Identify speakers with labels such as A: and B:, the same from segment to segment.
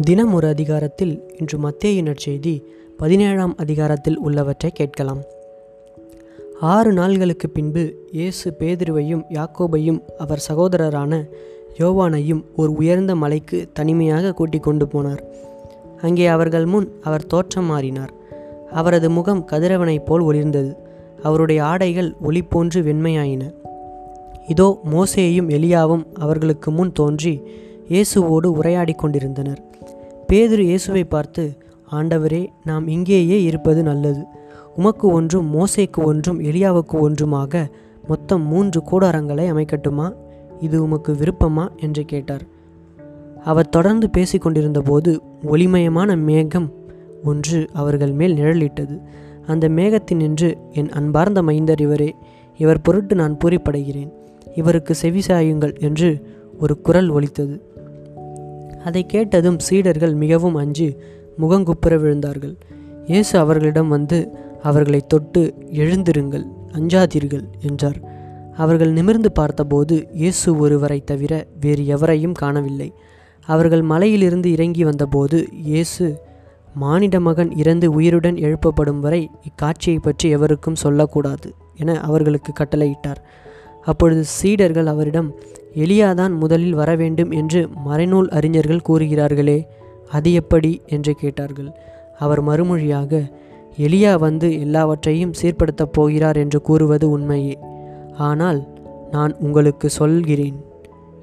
A: தினம் ஒரு அதிகாரத்தில் இன்று மத்தேயு நற்செய்தி பதினேழாம் அதிகாரத்தில் உள்ளவற்றை கேட்கலாம். ஆறு நாள்களுக்கு பின்பு இயேசு பேதிருவையும் யாக்கோபையும் அவர் சகோதரரான யோவானையும் ஒரு உயர்ந்த மலைக்கு தனிமையாக கூட்டிக் கொண்டு போனார். அங்கே அவர்கள் முன் அவர் தோற்றம் மாறினார். அவரது முகம் கதிரவனைப் போல் ஒளிர்ந்தது. அவருடைய ஆடைகள் ஒளி போன்று வெண்மையாயின. இதோ மோசேயும் எலியாவும் அவர்களுக்கு முன் தோன்றி இயேசுவோடு உரையாடிக் கொண்டிருந்தனர். பேதுரு இயேசுவை பார்த்து ஆண்டவரே நாம் இங்கேயே இருப்பது நல்லது. உமக்கு ஒன்றும் மோசைக்கு ஒன்றும் எலியாவுக்கு ஒன்றுமாக மொத்தம் மூன்று கூடாரங்களை அமைக்கட்டுமா? இது உமக்கு விருப்பமா? என்று கேட்டார். அவர் தொடர்ந்து பேசிக்கொண்டிருந்த போது ஒளிமயமான மேகம் ஒன்று அவர்கள் மேல் நிழலிட்டது. அந்த மேகத்தினின்று என் அன்பார்ந்த மைந்தர் இவரே இவர் பொருட்டு நான் பூரிப்படைகிறேன். இவருக்கு செவிசாயுங்கள் என்று ஒரு குரல் ஒலித்தது. அதை கேட்டதும் சீடர்கள் மிகவும் அஞ்சு முகங்குப்புற விழுந்தார்கள். இயேசு அவர்களிடம் வந்து அவர்களை தொட்டு எழுந்திருங்கள் அஞ்சாதீர்கள் என்றார். அவர்கள் நிமிர்ந்து பார்த்தபோது இயேசு ஒருவரை தவிர வேறு எவரையும் காணவில்லை. அவர்கள் மலையிலிருந்து இறங்கி வந்தபோது இயேசு மானிட மகன் இறந்து உயிருடன் எழுப்பப்படும் வரை இக்காட்சியை பற்றி எவருக்கும் சொல்லக்கூடாது என அவர்களுக்கு கட்டளையிட்டார். அப்பொழுது சீடர்கள் அவரிடம் எலியாதான் முதலில் வர வேண்டும் என்று மறைநூல் அறிஞர்கள் கூறுகிறார்களே அது எப்படி? என்று கேட்டார்கள். அவர் மறுமொழியாக எலியா வந்து எல்லாவற்றையும் சீர்படுத்தப் போகிறார் என்று கூறுவது உண்மையே. ஆனால் நான் உங்களுக்கு சொல்கிறேன்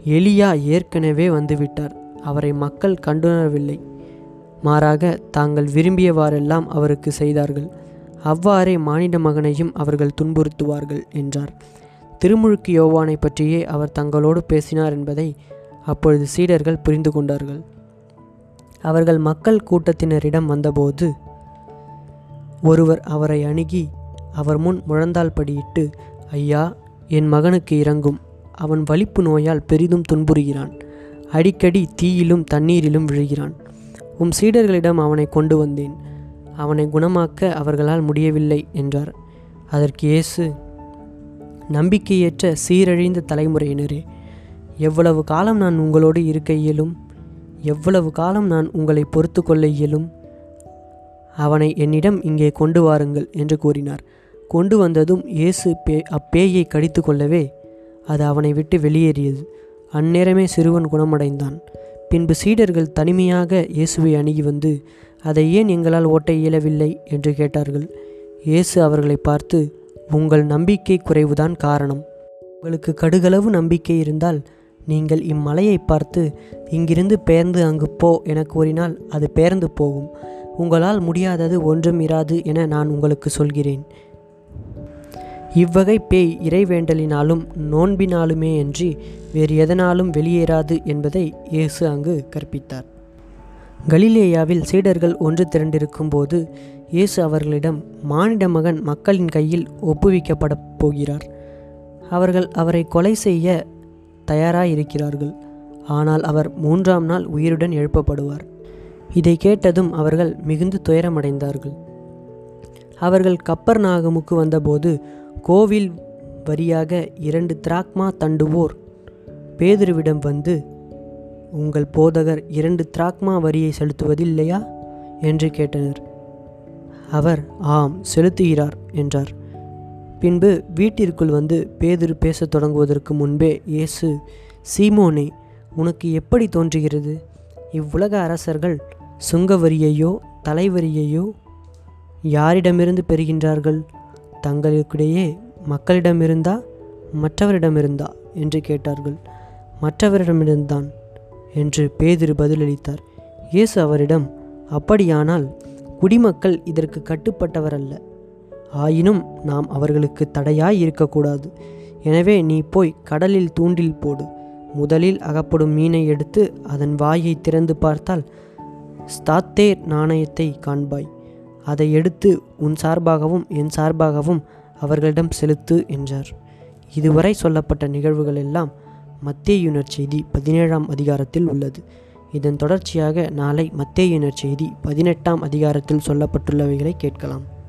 A: எலியா ஏற்கனவே வந்துவிட்டார் அவரை மக்கள் கண்டுணரவில்லை. மாறாக தாங்கள் விரும்பியவாறெல்லாம் அவருக்கு செய்தார்கள். அவ்வாறே மானிட மகனையும் அவர்கள் துன்புறுத்துவார்கள் என்றார். திருமுழுக்கு யோவானை பற்றியே அவர் தங்களோடு பேசினார் என்பதை அப்பொழுது சீடர்கள் புரிந்து கொண்டார்கள். அவர்கள் மக்கள் கூட்டத்தினரிடம் வந்தபோது ஒருவர் அவரை அணுகி அவர் முன் முழந்தால் படியிட்டு ஐயா என் மகனுக்கு இறங்கும் அவன் வலிப்பு நோயால் பெரிதும் துன்புறுகிறான். அடிக்கடி தீயிலும் தண்ணீரிலும் விழுகிறான். உம் சீடர்களிடம் அவனை கொண்டு வந்தேன். அவனை குணமாக்க அவர்களால் முடியவில்லை என்றார். அதற்கு இயேசு நம்பிக்கையற்ற சீரழிந்த தலைமுறையினரே எவ்வளவு காலம் நான் உங்களோடு இருக்க இயலும் எவ்வளவு காலம் நான் உங்களை பொறுத்து கொள்ள இயலும் அவனை என்னிடம் இங்கே கொண்டு வாருங்கள் என்று கூறினார். கொண்டு வந்ததும் இயேசு பே அப்பேயை கடித்து கொள்ளவே அது அவனை விட்டு வெளியேறியது. அந்நேரமே சிறுவன் குணமடைந்தான். பின்பு சீடர்கள் தனிமையாக இயேசுவை அணுகி வந்து அதை ஏன் எங்களால் ஓட்ட இயலவில்லை? என்று கேட்டார்கள். இயேசு அவர்களை பார்த்து உங்கள் நம்பிக்கை குறைவுதான் காரணம். உங்களுக்கு கடுகளவு நம்பிக்கை இருந்தால் நீங்கள் இம்மலையை பார்த்து இங்கிருந்து பெயர்ந்து அங்கு போ என கூறினால் அது பெயர்ந்து போகும். உங்களால் முடியாதது ஒன்றும் இராது என நான் உங்களுக்கு சொல்கிறேன். இவ்வகை பேய் இறைவேண்டலினாலும் நோன்பினாலுமே அன்றி வேறு எதனாலும் வெளியேறாது என்பதை இயேசு அங்கு கற்பித்தார். கலிலேயாவில் சீடர்கள் ஒன்று திரண்டிருக்கும் போது இயேசு அவர்களிடம் மானிட மகன் மக்களின் கையில் ஒப்புவிக்கப்பட போகிறார். அவர்கள் அவரை கொலை செய்ய தயாராயிருக்கிறார்கள். ஆனால் அவர் மூன்றாம் நாள் உயிருடன் எழுப்பப்படுவார். இதை கேட்டதும் அவர்கள் மிகுந்து துயரமடைந்தார்கள். அவர்கள் கப்பர் நாகமுக்கு வந்தபோது கோவில் வரியாக இரண்டு திராக்மா தண்டுவோர் பேதுருவிடம் வந்து உங்கள் போதகர் இரண்டு திராக்மா வரியை செலுத்துவதில்லையா? என்று கேட்டனர். அவர் ஆம் செலுத்துகிறார் என்றார். பின்பு வீட்டிற்குள் வந்து பேதுரு பேசத் தொடங்குவதற்கு முன்பே இயேசு சீமோனே உனக்கு எப்படி தோன்றுகிறது? இவ்வுலக அரசர்கள் சுங்கவரியையோ தலைவரியையோ யாரிடமிருந்து பெறுகின்றார்கள்? தங்களுக்கிடையே மக்களிடமிருந்தா மற்றவரிடமிருந்தா? என்று கேட்டார்கள். மற்றவரிடமிருந்தான் என்று பேதிரு பதிலளித்தார். இயேசு அவரிடம் அப்படியானால் குடிமக்கள் இதற்கு கட்டுப்பட்டவர் அல்ல ஆயினும் நாம் அவர்களுக்கு தடையாய் இருக்கக்கூடாது. எனவே நீ போய் கடலில் தூண்டில் போடு. முதலில் அகப்படும் மீனை எடுத்து அதன் வாயை திறந்து பார்த்தால் ஸ்தாத்தேர் நாணயத்தை காண்பாய். அதை எடுத்து உன் சார்பாகவும் என் சார்பாகவும் அவர்களிடம் செலுத்து என்றார். இதுவரை சொல்லப்பட்ட நிகழ்வுகள் எல்லாம் மத்தேயுனர் செய்தி பதினேழாம் அதிகாரத்தில் உள்ளது. இதன் தொடர்ச்சியாக நாளை மத்தேயினர் செய்தி பதினெட்டாம் அதிகாரத்தில் சொல்லப்பட்டுள்ளவைகளை கேட்கலாம்.